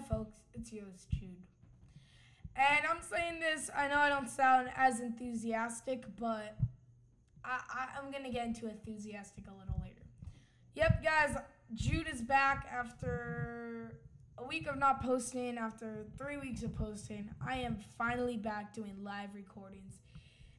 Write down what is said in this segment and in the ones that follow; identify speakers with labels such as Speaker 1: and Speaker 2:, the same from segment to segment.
Speaker 1: folks, it's yours, Jude. And I'm saying this, I know I don't sound as enthusiastic, but I, I, am going to get into enthusiastic a little later. Yep, guys, Jude is back after a week of not posting, after three weeks of posting. I am finally back doing live recordings.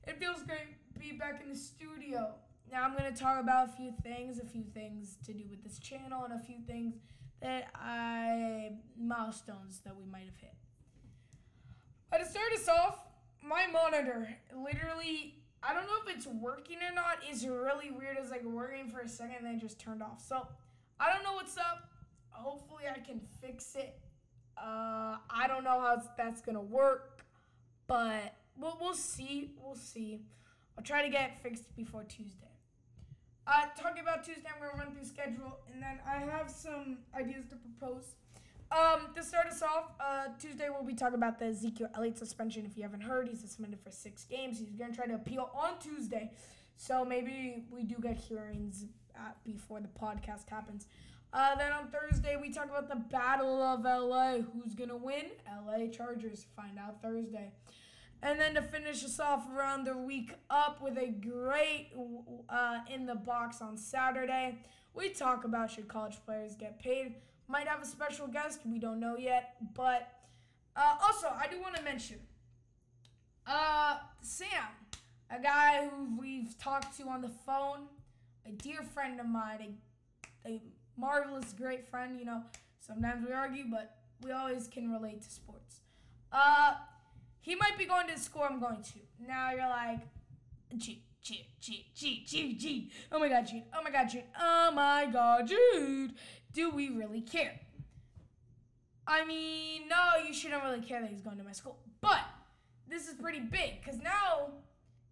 Speaker 1: It feels great to be back in the studio. Now, I'm going to talk about a few things, a few things to do with this channel, and a few things that I milestones that we might have hit. But to start us off, my monitor literally I don't know if it's working or not. It's really weird. It's like working for a second and then just turned off. So I don't know what's up. Hopefully I can fix it. Uh, I don't know how that's gonna work, but we'll we'll see. We'll see. I'll try to get it fixed before Tuesday. Uh, talking about Tuesday, I'm gonna run through schedule, and then I have some ideas to propose. Um, to start us off, uh, Tuesday we'll be talking about the Ezekiel Elliott suspension. If you haven't heard, he's suspended for six games. He's gonna try to appeal on Tuesday, so maybe we do get hearings at, before the podcast happens. Uh, then on Thursday we talk about the Battle of LA. Who's gonna win? LA Chargers. Find out Thursday. And then to finish us off around the week up with a great uh, in the box on Saturday, we talk about should college players get paid. Might have a special guest, we don't know yet. But uh, also, I do want to mention uh, Sam, a guy who we've talked to on the phone, a dear friend of mine, a, a marvelous, great friend. You know, sometimes we argue, but we always can relate to sports. Uh, he might be going to the school I'm going to. Now you're like, Jude, Jude, Jude, Jude, Jude, Jude. Oh my God, Jude. Oh my God, Jude. Oh my God, Jude. Do we really care? I mean, no, you shouldn't really care that he's going to my school. But this is pretty big because now,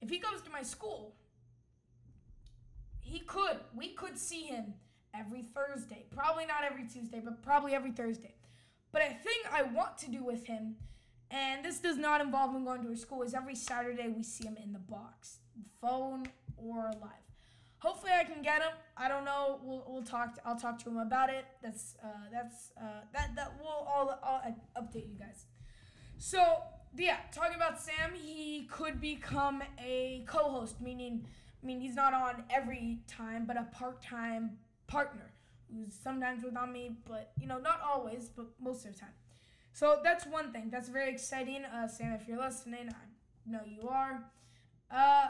Speaker 1: if he comes to my school, he could, we could see him every Thursday. Probably not every Tuesday, but probably every Thursday. But a thing I want to do with him and this does not involve him going to a school. Is every Saturday we see him in the box, phone or live. Hopefully I can get him. I don't know. We'll, we'll talk. To, I'll talk to him about it. That's uh, that's uh, that that we'll all I'll update you guys. So yeah, talking about Sam, he could become a co-host, meaning I mean he's not on every time, but a part-time partner who's sometimes without me, but you know not always, but most of the time. So that's one thing. That's very exciting. Uh, Sam, if you're listening, I know you are. Uh,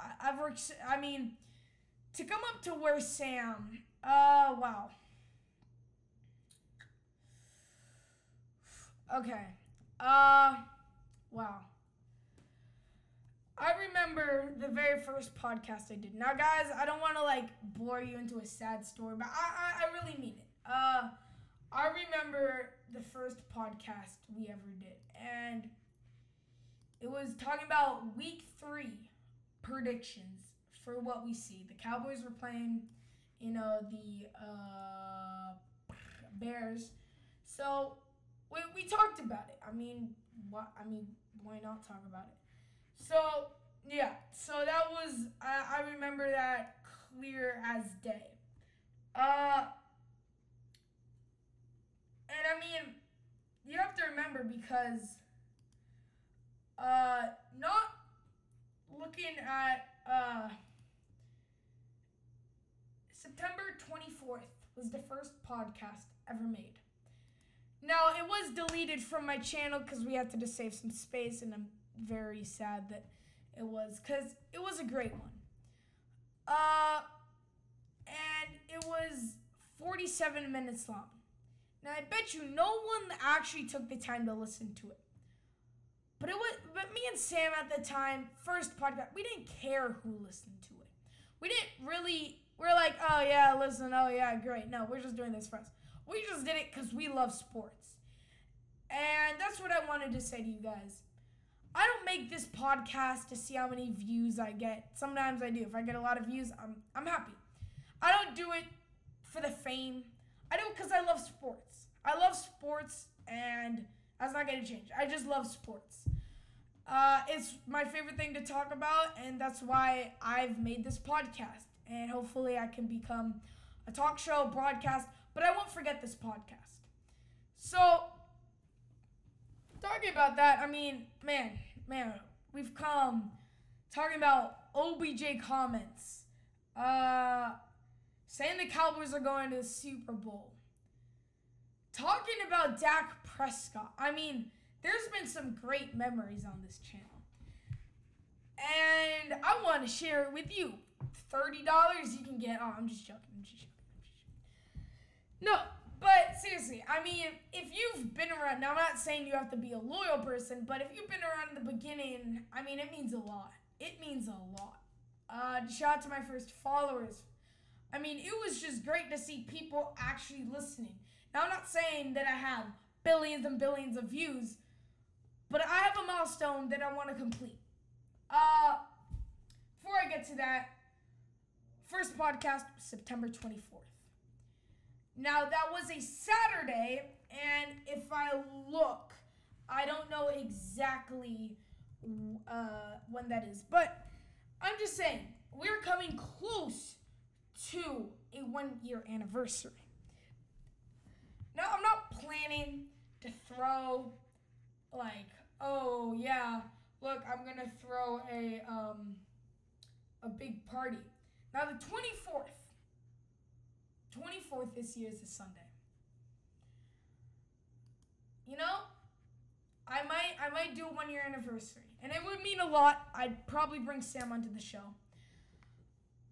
Speaker 1: I, I've worked. I mean, to come up to where Sam. Uh, wow. Okay. Uh, wow. I remember the very first podcast I did. Now, guys, I don't want to like bore you into a sad story, but I, I, I really mean it. Uh, I remember the first podcast we ever did, and it was talking about week three predictions for what we see. The Cowboys were playing, you know, the uh, Bears. So we, we talked about it. I mean, what? I mean, why not talk about it? So yeah, so that was I, I remember that clear as day. Uh, and I mean, you have to remember because uh, not looking at uh, September 24th was the first podcast ever made. Now, it was deleted from my channel because we had to just save some space, and I'm very sad that it was because it was a great one. Uh, and it was 47 minutes long. I bet you no one actually took the time to listen to it. But it was but me and Sam at the time, first podcast, we didn't care who listened to it. We didn't really we're like, oh yeah, listen, oh yeah, great. No, we're just doing this for us. We just did it because we love sports. And that's what I wanted to say to you guys. I don't make this podcast to see how many views I get. Sometimes I do. If I get a lot of views, I'm I'm happy. I don't do it for the fame. I do it because I love sports. I love sports, and that's not going to change. I just love sports. Uh, it's my favorite thing to talk about, and that's why I've made this podcast. And hopefully, I can become a talk show broadcast, but I won't forget this podcast. So, talking about that, I mean, man, man, we've come talking about OBJ comments, uh, saying the Cowboys are going to the Super Bowl, talking about Dak Prescott. I mean, there's been some great memories on this channel. And I want to share it with you. $30 you can get. Oh, I'm just joking. I'm just joking. I'm just joking. No, but seriously, I mean, if you've been around, now I'm not saying you have to be a loyal person, but if you've been around in the beginning, I mean, it means a lot. It means a lot. Uh, shout out to my first followers. I mean, it was just great to see people actually listening. Now, I'm not saying that I have billions and billions of views, but I have a milestone that I want to complete. Uh, before I get to that, first podcast, September 24th. Now, that was a Saturday, and if I look, I don't know exactly uh, when that is, but I'm just saying, we're coming close to a one year anniversary. Now, I'm not planning to throw, like, oh, yeah, look, I'm to throw a, um, a big party. Now, the 24th, 24th this year is a Sunday. You know, I might I might do a one year anniversary, and it would mean a lot. I'd probably bring Sam onto the show.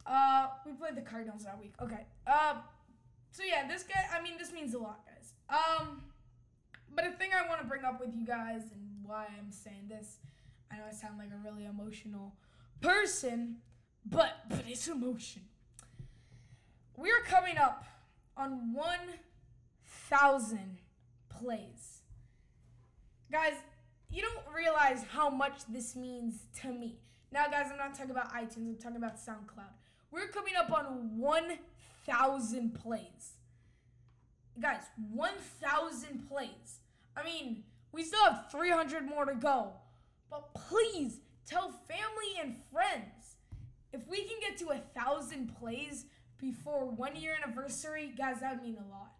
Speaker 1: Uh, we played the Cardinals that week. Okay. Uh, so yeah, this guy. I mean, this means a lot. Um, but a thing I want to bring up with you guys and why I'm saying this, I know I sound like a really emotional person, but but it's emotion. We're coming up on 1,000 plays. Guys, you don't realize how much this means to me. Now, guys, I'm not talking about iTunes, I'm talking about SoundCloud. We're coming up on 1,000 plays. Guys, 1,000 plays. I mean, we still have 300 more to go. But please tell family and friends. If we can get to a thousand plays, before one year anniversary, guys, that would mean a lot.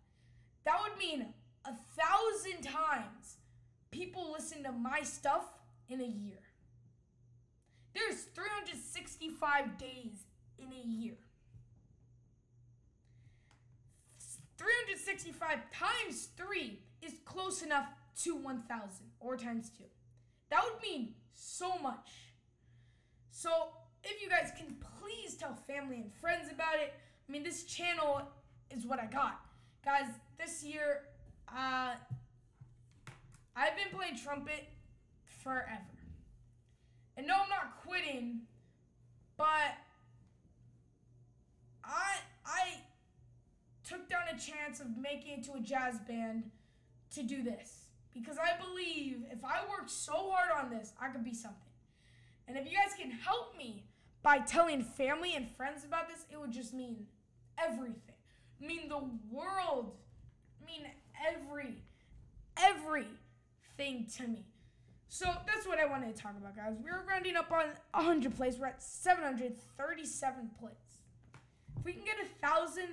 Speaker 1: That would mean a thousand times people listen to my stuff in a year. There's 365 days in a year. 365 times 3 is close enough to 1,000 or times 2. That would mean so much. So, if you guys can please tell family and friends about it, I mean, this channel is what I got. Guys, this year, uh, I've been playing trumpet forever. And no, I'm not quitting, but I I took down a chance of making it to a jazz band to do this because I believe if I work so hard on this, I could be something. And if you guys can help me by telling family and friends about this, it would just mean everything. Mean the world. Mean every everything to me. So that's what I wanted to talk about, guys. We are rounding up on 100 plays. We're at 737 plays. If we can get a thousand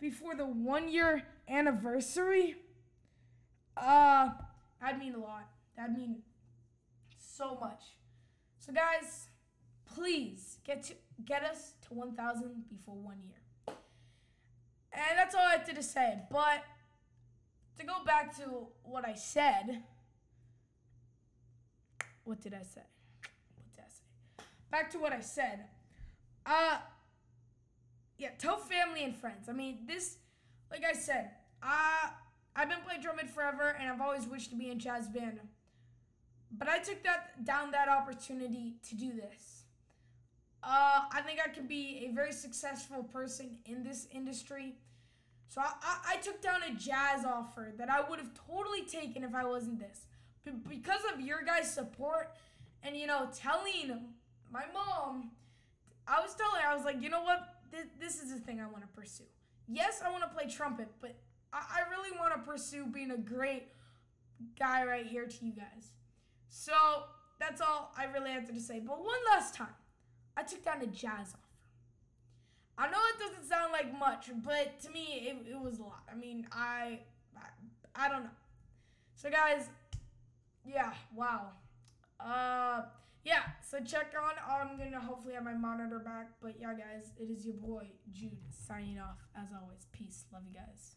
Speaker 1: before the one year anniversary, uh, that'd mean a lot. That'd mean so much. So, guys, please get to get us to 1,000 before one year. And that's all I had to say. But to go back to what I said, what did I say? What did I say? Back to what I said. Uh, yeah, tell family and friends. I mean, this, like I said, uh, I've been playing trumpet forever, and I've always wished to be in jazz band. But I took that down that opportunity to do this. Uh, I think I could be a very successful person in this industry. So I, I, I took down a jazz offer that I would have totally taken if I wasn't this. But because of your guys' support and, you know, telling my mom, I was telling her, I was like, you know what? This, this is the thing I want to pursue. Yes, I want to play trumpet, but I, I really want to pursue being a great guy right here to you guys. So that's all I really had to say. But one last time. I took down a jazz offer. I know it doesn't sound like much, but to me, it, it was a lot. I mean, I, I, I don't know. So guys, yeah, wow. Uh yeah, so check on I'm gonna hopefully have my monitor back. But yeah guys, it is your boy Jude signing off as always. Peace. Love you guys.